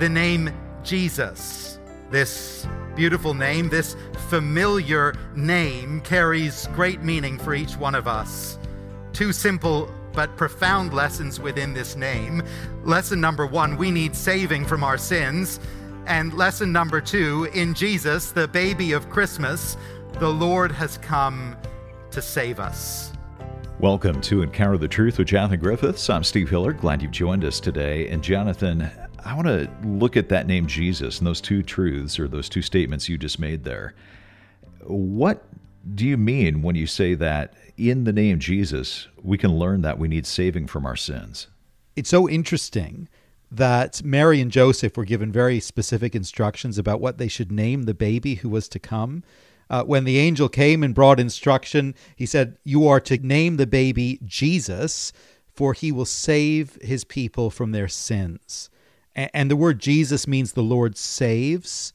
the name Jesus. This beautiful name, this familiar name, carries great meaning for each one of us. Two simple but profound lessons within this name. Lesson number one we need saving from our sins. And lesson number two in Jesus, the baby of Christmas, the Lord has come to save us. Welcome to Encounter the Truth with Jonathan Griffiths. I'm Steve Hiller. Glad you've joined us today. And Jonathan, I want to look at that name Jesus and those two truths or those two statements you just made there. What do you mean when you say that in the name Jesus, we can learn that we need saving from our sins? It's so interesting that Mary and Joseph were given very specific instructions about what they should name the baby who was to come. Uh, when the angel came and brought instruction, he said, You are to name the baby Jesus, for he will save his people from their sins. And the word Jesus means the Lord saves.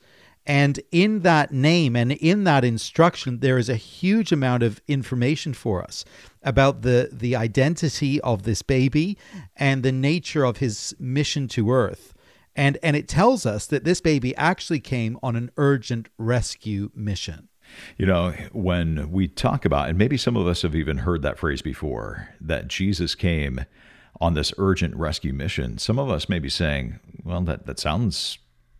And in that name and in that instruction, there is a huge amount of information for us about the, the identity of this baby and the nature of his mission to earth. And, and it tells us that this baby actually came on an urgent rescue mission. You know, when we talk about, and maybe some of us have even heard that phrase before, that Jesus came on this urgent rescue mission, some of us may be saying, well, that, that sounds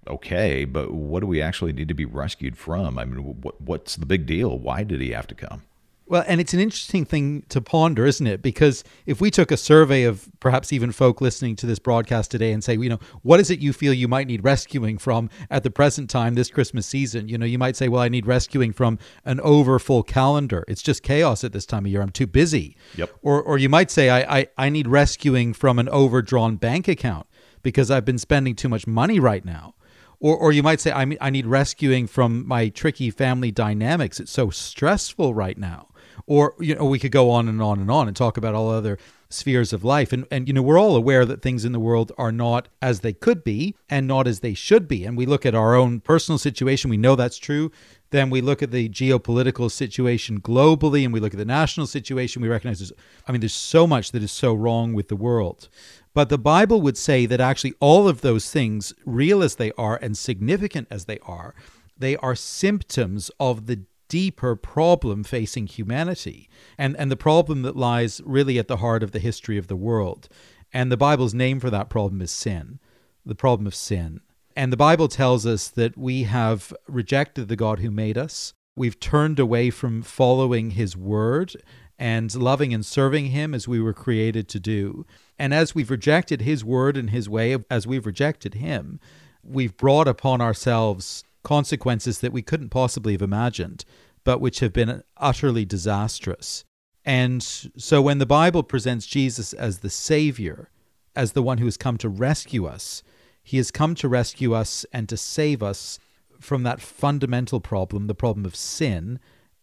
okay, but what do we actually need to be rescued from? I mean, what, what's the big deal? Why did he have to come? Well, and it's an interesting thing to ponder, isn't it? Because if we took a survey of perhaps even folk listening to this broadcast today and say, you know, what is it you feel you might need rescuing from at the present time this Christmas season? You know, you might say, well, I need rescuing from an over full calendar. It's just chaos at this time of year. I'm too busy. Yep. Or, or you might say, I, I, I need rescuing from an overdrawn bank account because I've been spending too much money right now. Or, or you might say, I, I need rescuing from my tricky family dynamics. It's so stressful right now or you know we could go on and on and on and talk about all other spheres of life. And and you know we're all aware that things in the world are not as they could be and not as they should be. And we look at our own personal situation. We know that's true. Then we look at the geopolitical situation globally and we look at the national situation. We recognize there's i mean there's so much that is so wrong with the world. But the bible would say that actually all of those things real as they are and significant as they are they are symptoms of the deeper problem facing humanity and, and the problem that lies really at the heart of the history of the world. And the Bible's name for that problem is sin, the problem of sin. And the Bible tells us that we have rejected the God who made us. We've turned away from following his word and loving and serving him as we were created to do. And as we've rejected his word and his way, as we've rejected him, we've brought upon ourselves consequences that we couldn't possibly have imagined, but which have been utterly disastrous. And so when the Bible presents Jesus as the Savior, as the one who has come to rescue us, he has come to rescue us and to save us from that fundamental problem, the problem of sin,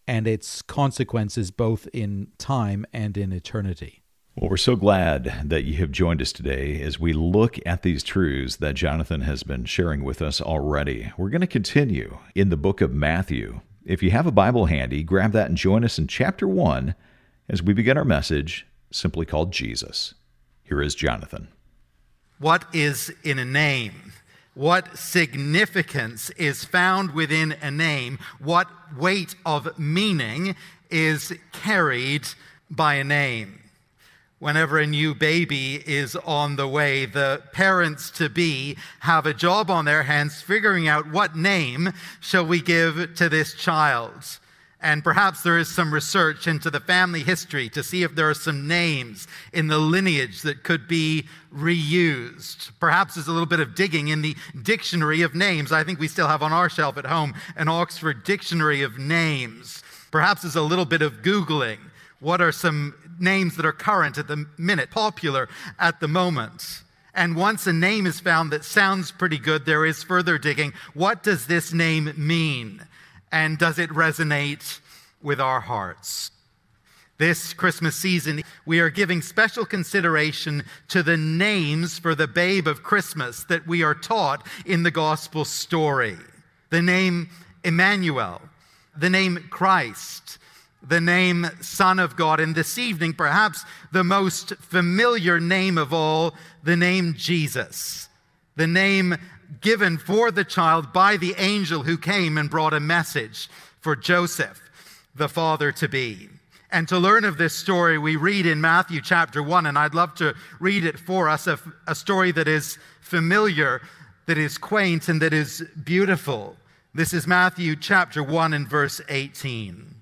and its consequences both in time and in eternity. Well, we're so glad that you have joined us today as we look at these truths that Jonathan has been sharing with us already. We're going to continue in the book of Matthew. If you have a Bible handy, grab that and join us in chapter 1 as we begin our message simply called Jesus. Here is Jonathan. What is in a name? What significance is found within a name? What weight of meaning is carried by a name? Whenever a new baby is on the way, the parents to be have a job on their hands figuring out what name shall we give to this child. And perhaps there is some research into the family history to see if there are some names in the lineage that could be reused. Perhaps there's a little bit of digging in the dictionary of names. I think we still have on our shelf at home an Oxford Dictionary of Names. Perhaps there's a little bit of Googling. What are some names that are current at the minute, popular at the moment. And once a name is found that sounds pretty good, there is further digging. What does this name mean? And does it resonate with our hearts? This Christmas season, we are giving special consideration to the names for the babe of Christmas that we are taught in the gospel story. The name Emmanuel, the name Christ, the name Son of God. And this evening, perhaps the most familiar name of all, the name Jesus, the name given for the child by the angel who came and brought a message for Joseph, the father to be. And to learn of this story, we read in Matthew chapter 1, and I'd love to read it for us a, a story that is familiar, that is quaint, and that is beautiful. This is Matthew chapter 1 and verse 18.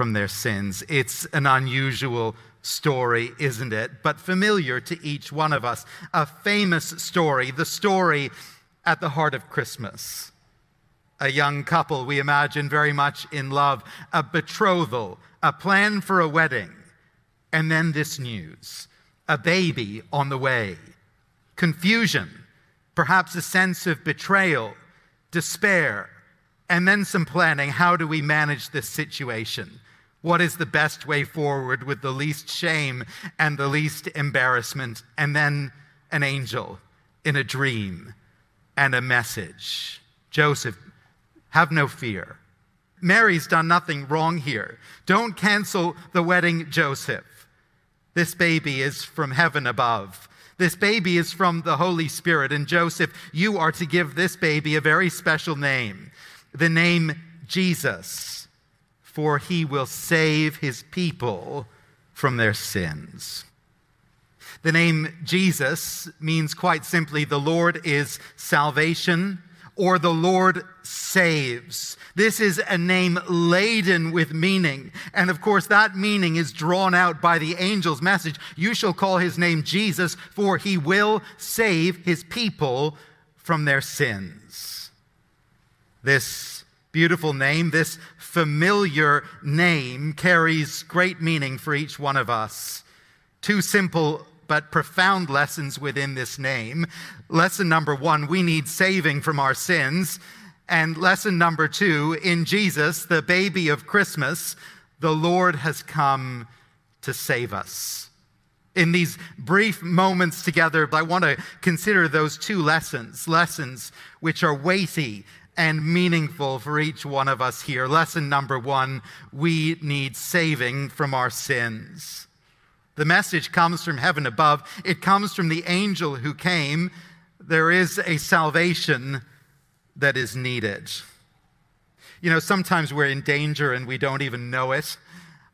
from their sins. It's an unusual story, isn't it? But familiar to each one of us. A famous story, the story at the heart of Christmas. A young couple, we imagine, very much in love, a betrothal, a plan for a wedding, and then this news a baby on the way, confusion, perhaps a sense of betrayal, despair, and then some planning. How do we manage this situation? What is the best way forward with the least shame and the least embarrassment? And then an angel in a dream and a message. Joseph, have no fear. Mary's done nothing wrong here. Don't cancel the wedding, Joseph. This baby is from heaven above. This baby is from the Holy Spirit. And Joseph, you are to give this baby a very special name the name Jesus, for he will save his people from their sins. The name Jesus means quite simply the Lord is salvation or the Lord saves. This is a name laden with meaning. And of course, that meaning is drawn out by the angel's message. You shall call his name Jesus, for he will save his people from their sins. This beautiful name, this familiar name, carries great meaning for each one of us. Two simple but profound lessons within this name. Lesson number one, we need saving from our sins. And lesson number two, in Jesus, the baby of Christmas, the Lord has come to save us. In these brief moments together, I want to consider those two lessons, lessons which are weighty and meaningful for each one of us here. Lesson number one we need saving from our sins. The message comes from heaven above, it comes from the angel who came. There is a salvation that is needed. You know, sometimes we're in danger and we don't even know it.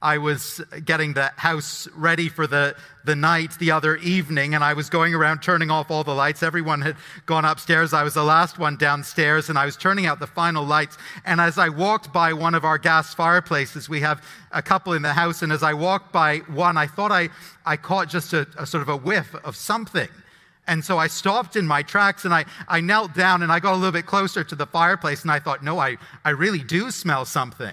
I was getting the house ready for the, the night the other evening, and I was going around turning off all the lights. Everyone had gone upstairs. I was the last one downstairs, and I was turning out the final lights. And as I walked by one of our gas fireplaces, we have a couple in the house, and as I walked by one, I thought I, I caught just a, a sort of a whiff of something. And so I stopped in my tracks and I, I knelt down and I got a little bit closer to the fireplace and I thought, no, I, I really do smell something.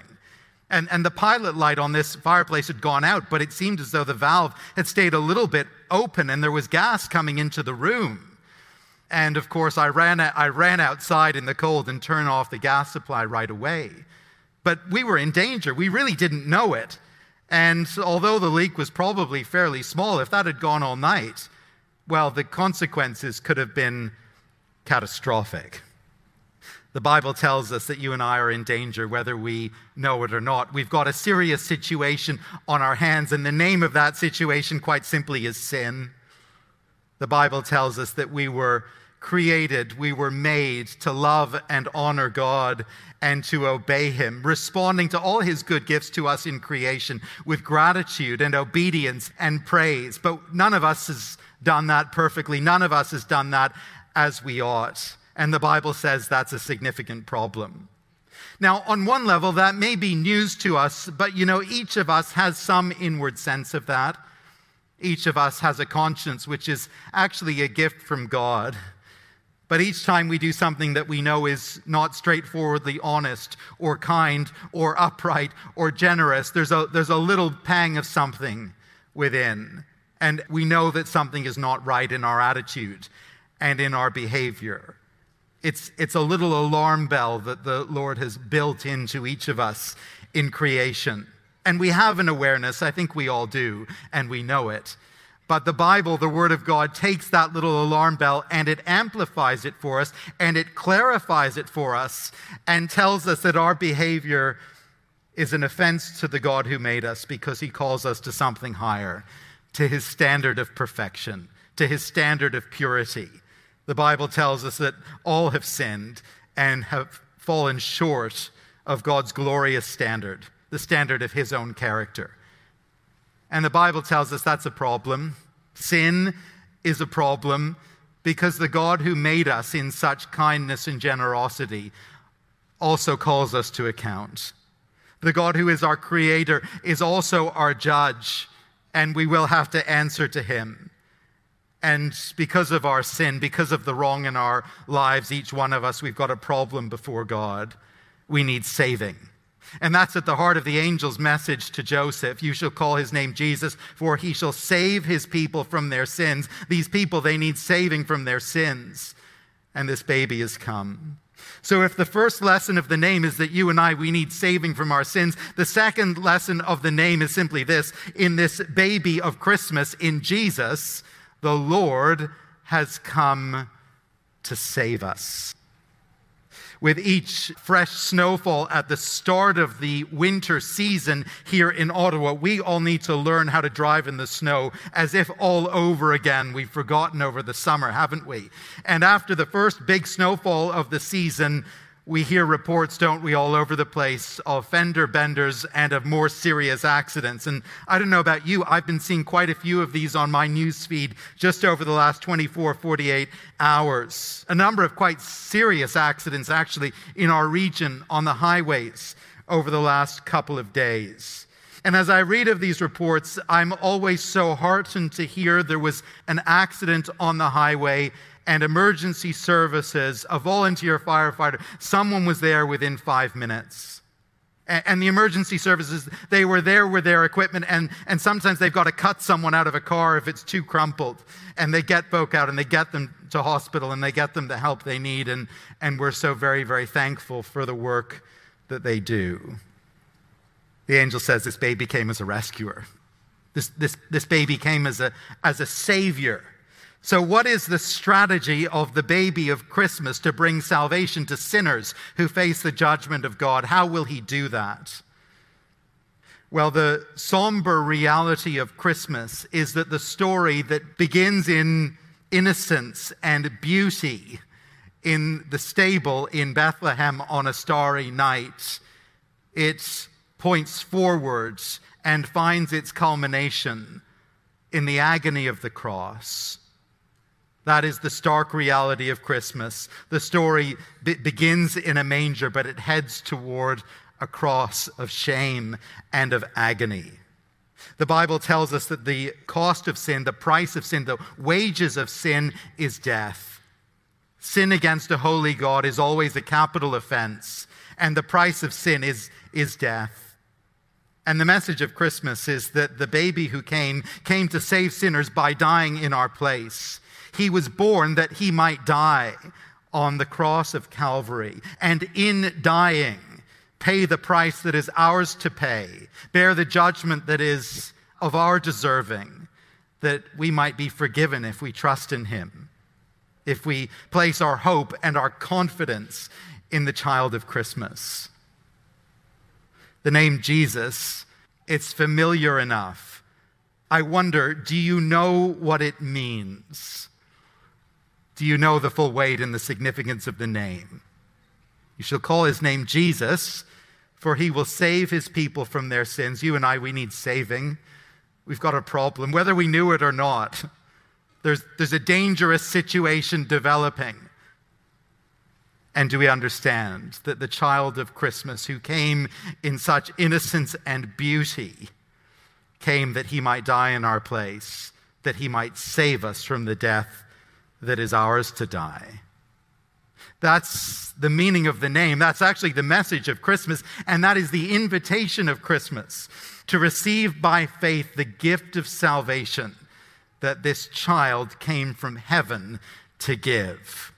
And, and the pilot light on this fireplace had gone out, but it seemed as though the valve had stayed a little bit open and there was gas coming into the room. And of course, I ran, I ran outside in the cold and turned off the gas supply right away. But we were in danger. We really didn't know it. And although the leak was probably fairly small, if that had gone all night, well, the consequences could have been catastrophic. The Bible tells us that you and I are in danger whether we know it or not. We've got a serious situation on our hands, and the name of that situation, quite simply, is sin. The Bible tells us that we were created, we were made to love and honor God and to obey Him, responding to all His good gifts to us in creation with gratitude and obedience and praise. But none of us has done that perfectly, none of us has done that as we ought. And the Bible says that's a significant problem. Now, on one level, that may be news to us, but you know, each of us has some inward sense of that. Each of us has a conscience, which is actually a gift from God. But each time we do something that we know is not straightforwardly honest or kind or upright or generous, there's a, there's a little pang of something within. And we know that something is not right in our attitude and in our behavior. It's, it's a little alarm bell that the Lord has built into each of us in creation. And we have an awareness, I think we all do, and we know it. But the Bible, the Word of God, takes that little alarm bell and it amplifies it for us and it clarifies it for us and tells us that our behavior is an offense to the God who made us because he calls us to something higher, to his standard of perfection, to his standard of purity. The Bible tells us that all have sinned and have fallen short of God's glorious standard, the standard of his own character. And the Bible tells us that's a problem. Sin is a problem because the God who made us in such kindness and generosity also calls us to account. The God who is our creator is also our judge, and we will have to answer to him. And because of our sin, because of the wrong in our lives, each one of us, we've got a problem before God. We need saving. And that's at the heart of the angel's message to Joseph. You shall call his name Jesus, for he shall save his people from their sins. These people, they need saving from their sins. And this baby has come. So, if the first lesson of the name is that you and I, we need saving from our sins, the second lesson of the name is simply this in this baby of Christmas, in Jesus, the Lord has come to save us. With each fresh snowfall at the start of the winter season here in Ottawa, we all need to learn how to drive in the snow as if all over again. We've forgotten over the summer, haven't we? And after the first big snowfall of the season, we hear reports, don't we, all over the place of fender benders and of more serious accidents. And I don't know about you, I've been seeing quite a few of these on my news feed just over the last 24, 48 hours. A number of quite serious accidents, actually, in our region on the highways over the last couple of days. And as I read of these reports, I'm always so heartened to hear there was an accident on the highway and emergency services, a volunteer firefighter, someone was there within five minutes. And the emergency services, they were there with their equipment, and, and sometimes they've got to cut someone out of a car if it's too crumpled. And they get folk out and they get them to hospital and they get them the help they need. And, and we're so very, very thankful for the work that they do. The angel says this baby came as a rescuer. This, this, this baby came as a, as a savior. So, what is the strategy of the baby of Christmas to bring salvation to sinners who face the judgment of God? How will he do that? Well, the somber reality of Christmas is that the story that begins in innocence and beauty in the stable in Bethlehem on a starry night, it points forwards and finds its culmination in the agony of the cross that is the stark reality of Christmas. The story be- begins in a manger, but it heads toward a cross of shame and of agony. The Bible tells us that the cost of sin, the price of sin, the wages of sin is death. Sin against a holy God is always a capital offense, and the price of sin is, is death. And the message of Christmas is that the baby who came came to save sinners by dying in our place. He was born that he might die on the cross of Calvary, and in dying, pay the price that is ours to pay, bear the judgment that is of our deserving, that we might be forgiven if we trust in him, if we place our hope and our confidence in the child of Christmas. The name Jesus, it's familiar enough. I wonder, do you know what it means? Do you know the full weight and the significance of the name? You shall call his name Jesus, for he will save his people from their sins. You and I, we need saving. We've got a problem, whether we knew it or not. There's, there's a dangerous situation developing. And do we understand that the child of Christmas, who came in such innocence and beauty, came that he might die in our place, that he might save us from the death that is ours to die? That's the meaning of the name. That's actually the message of Christmas, and that is the invitation of Christmas to receive by faith the gift of salvation that this child came from heaven to give.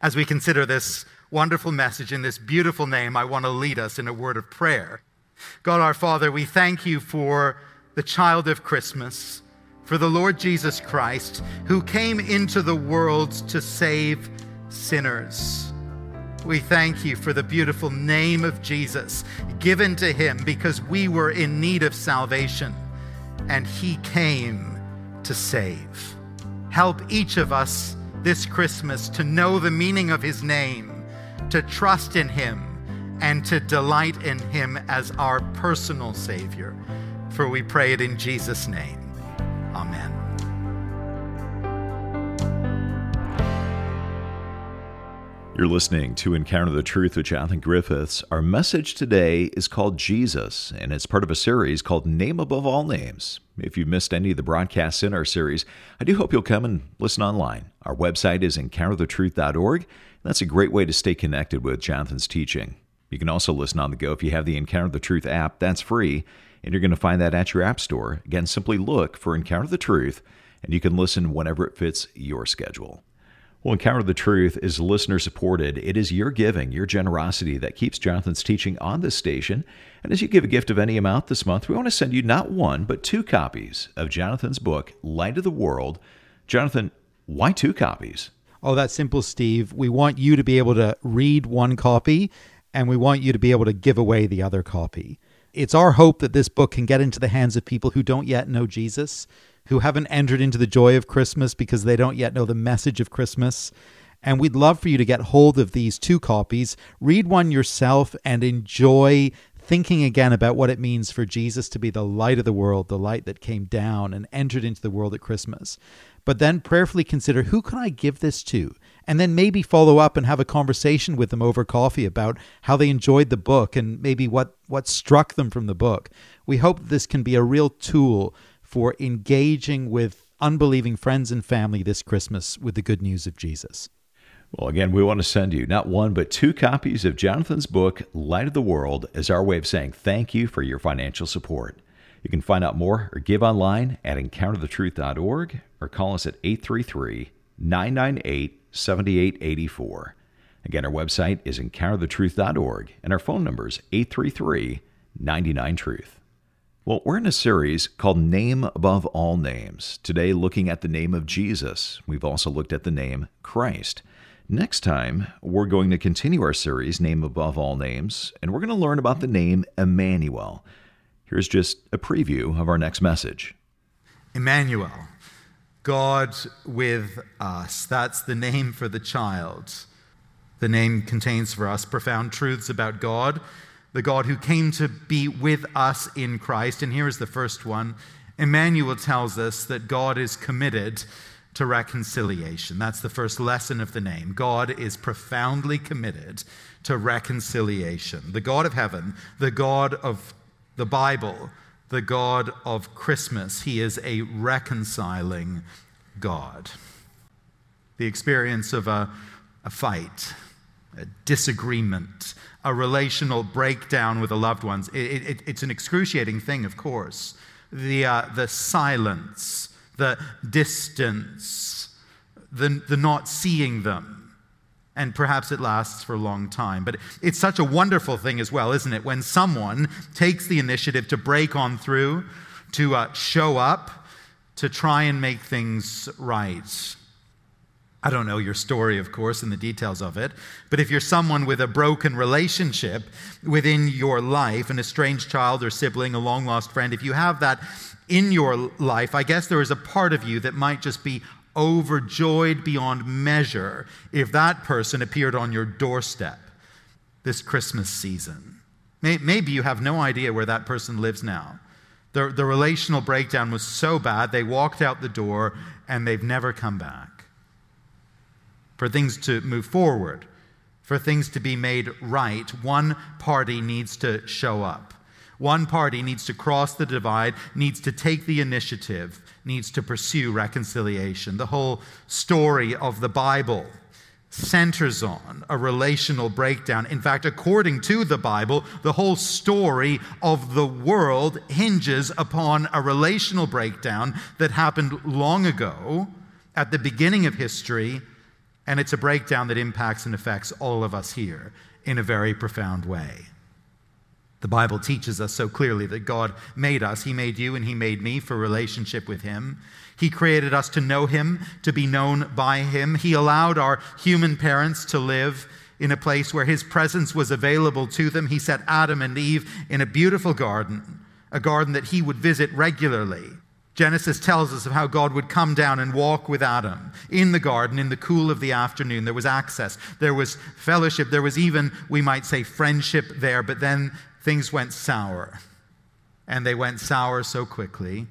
As we consider this wonderful message in this beautiful name, I want to lead us in a word of prayer. God our Father, we thank you for the child of Christmas, for the Lord Jesus Christ, who came into the world to save sinners. We thank you for the beautiful name of Jesus given to him because we were in need of salvation and he came to save. Help each of us this Christmas to know the meaning of his name, to trust in him, and to delight in him as our personal Savior. For we pray it in Jesus' name. Amen. You're listening to Encounter the Truth with Jonathan Griffiths. Our message today is called Jesus, and it's part of a series called Name Above All Names. If you've missed any of the broadcasts in our series, I do hope you'll come and listen online. Our website is encounterthetruth.org. That's a great way to stay connected with Jonathan's teaching. You can also listen on the go if you have the Encounter the Truth app. That's free, and you're going to find that at your app store. Again, simply look for Encounter the Truth, and you can listen whenever it fits your schedule. Well, Encounter the Truth is listener supported. It is your giving, your generosity that keeps Jonathan's teaching on this station. And as you give a gift of any amount this month, we want to send you not one, but two copies of Jonathan's book, Light of the World. Jonathan, why two copies? Oh, that's simple, Steve. We want you to be able to read one copy, and we want you to be able to give away the other copy. It's our hope that this book can get into the hands of people who don't yet know Jesus who haven't entered into the joy of Christmas because they don't yet know the message of Christmas. And we'd love for you to get hold of these two copies, read one yourself, and enjoy thinking again about what it means for Jesus to be the light of the world, the light that came down and entered into the world at Christmas. But then prayerfully consider who can I give this to? And then maybe follow up and have a conversation with them over coffee about how they enjoyed the book and maybe what, what struck them from the book. We hope this can be a real tool for engaging with unbelieving friends and family this Christmas with the good news of Jesus. Well, again, we want to send you not one, but two copies of Jonathan's book, Light of the World, as our way of saying thank you for your financial support. You can find out more or give online at encounterthetruth.org or call us at 833 998 7884. Again, our website is encounterthetruth.org and our phone number is 833 99 Truth. Well, we're in a series called Name Above All Names. Today, looking at the name of Jesus. We've also looked at the name Christ. Next time, we're going to continue our series, Name Above All Names, and we're going to learn about the name Emmanuel. Here's just a preview of our next message Emmanuel, God with us. That's the name for the child. The name contains for us profound truths about God the God who came to be with us in Christ. And here is the first one Emmanuel tells us that God is committed to reconciliation. That's the first lesson of the name. God is profoundly committed to reconciliation. The God of heaven, the God of the Bible, the God of Christmas, He is a reconciling God. The experience of a, a fight, a disagreement, a relational breakdown with the loved ones. It, it, it's an excruciating thing, of course. The, uh, the silence, the distance, the, the not seeing them. And perhaps it lasts for a long time. But it's such a wonderful thing as well, isn't it? When someone takes the initiative to break on through, to uh, show up, to try and make things right. I don't know your story, of course, and the details of it, but if you're someone with a broken relationship within your life, an estranged child or sibling, a long lost friend, if you have that in your life, I guess there is a part of you that might just be overjoyed beyond measure if that person appeared on your doorstep this Christmas season. Maybe you have no idea where that person lives now. The, the relational breakdown was so bad, they walked out the door and they've never come back for things to move forward. for things to be made right, one party needs to show up. One party needs to cross the divide, needs to take the initiative, needs to pursue reconciliation. The whole story of the Bible centers on a relational breakdown. In fact, according to the Bible, the whole story of the world hinges upon a relational breakdown that happened long ago at the beginning of history, and it's a breakdown that impacts and affects all of us here in a very profound way. The Bible teaches us so clearly that God made us. He made you and He made me for relationship with Him. He created us to know Him, to be known by Him. He allowed our human parents to live in a place where His presence was available to them. He set Adam and Eve in a beautiful garden, a garden that He would visit regularly. Genesis tells us of how God would come down and walk with Adam in the garden in the cool of the afternoon. There was access, there was fellowship, there was even, we might say, friendship there, but then things went sour. And they went sour so quickly.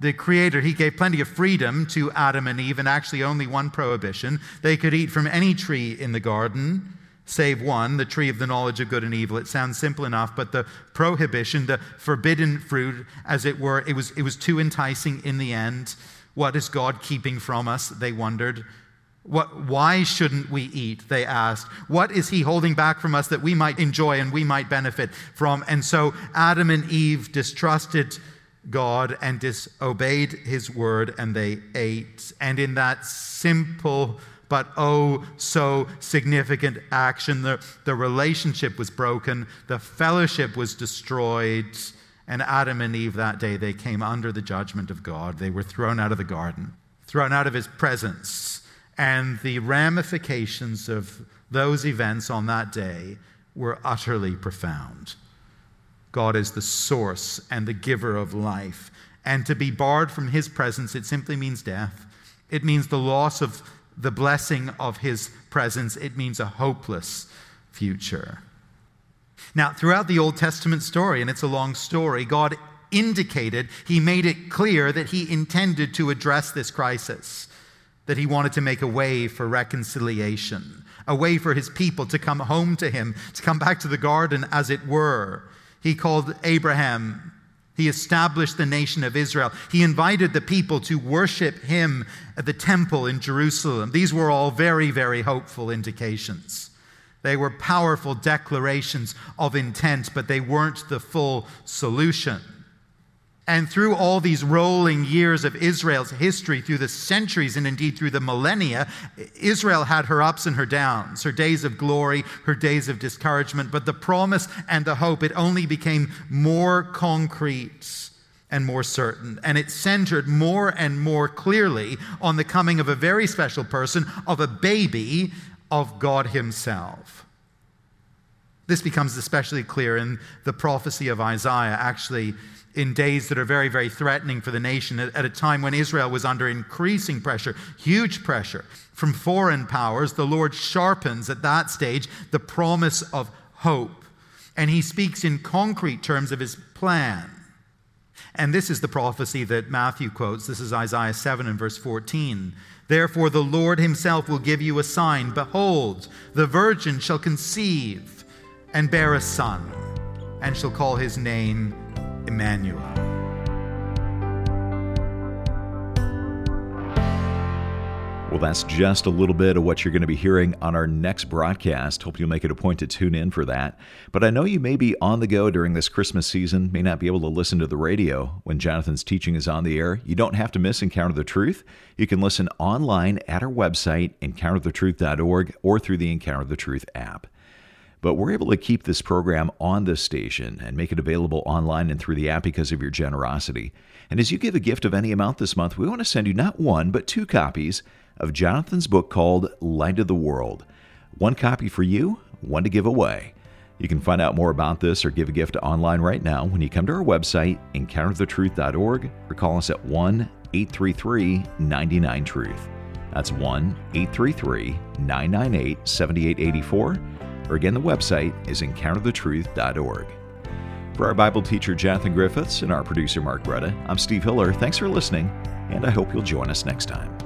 The Creator, He gave plenty of freedom to Adam and Eve, and actually only one prohibition. They could eat from any tree in the garden, save one, the tree of the knowledge of good and evil. It sounds simple enough, but the prohibition, the forbidden fruit, as it were, it was, it was too enticing in the end. What is God keeping from us? They wondered. What, why shouldn't we eat? They asked. What is he holding back from us that we might enjoy and we might benefit from? And so Adam and Eve distrusted God and disobeyed his word, and they ate. And in that simple but oh so significant action, the, the relationship was broken, the fellowship was destroyed. And Adam and Eve that day, they came under the judgment of God. They were thrown out of the garden, thrown out of his presence and the ramifications of those events on that day were utterly profound. God is the source and the giver of life. And to be barred from his presence, it simply means death. It means the loss of the blessing of his presence. It means a hopeless future. Now, throughout the Old Testament story, and it's a long story, God indicated, he made it clear that he intended to address this crisis that he wanted to make a way for reconciliation, a way for his people to come home to him, to come back to the garden, as it were. He called Abraham. He established the nation of Israel. He invited the people to worship him at the temple in Jerusalem. These were all very, very hopeful indications. They were powerful declarations of intent, but they weren't the full solution. And through all these rolling years of Israel's history, through the centuries and indeed through the millennia, Israel had her ups and her downs, her days of glory, her days of discouragement. But the promise and the hope, it only became more concrete and more certain. And it centered more and more clearly on the coming of a very special person, of a baby, of God Himself. This becomes especially clear in the prophecy of Isaiah, actually in days that are very, very threatening for the nation at, a time when Israel was under increasing pressure, huge pressure from foreign powers. The Lord sharpens at that stage the promise of hope. And he speaks in concrete terms of his plan. And this is the prophecy that Matthew quotes. This is Isaiah 7 and verse 14. Therefore, the Lord himself will give you a sign. Behold, the virgin shall conceive and bear a son, and shall call his name Emmanuel. Well, that's just a little bit of what you're going to be hearing on our next broadcast. Hope you'll make it a point to tune in for that. But I know you may be on the go during this Christmas season, may not be able to listen to the radio when Jonathan's teaching is on the air. You don't have to miss Encounter the Truth. You can listen online at our website, encounterthetruth.org, or through the Encounter the Truth app. But we're able to keep this program on this station and make it available online and through the app because of your generosity. And as you give a gift of any amount this month, we want to send you not one, but two copies of Jonathan's book called Light of the World. One copy for you, one to give away. You can find out more about this or give a gift online right now when you come to our website, encounterthetruth.org, or call us at 1 833 99 Truth. That's 1 833 998 7884 or again, the website is encounterthetruth.org. For our Bible teacher Jonathan Griffiths and our producer Mark Bretta, I'm Steve Hiller. Thanks for listening, and I hope you'll join us next time.